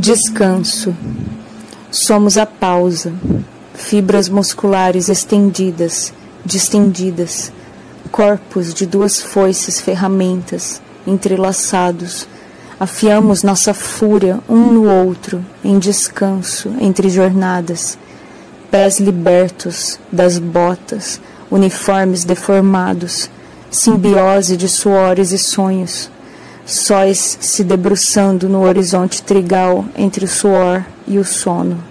Descanso. Somos a pausa, fibras musculares estendidas, distendidas, corpos de duas foices ferramentas, entrelaçados. Afiamos nossa fúria um no outro, em descanso, entre jornadas. Pés libertos das botas, uniformes deformados, simbiose de suores e sonhos sóis se debruçando no horizonte trigal entre o suor e o sono.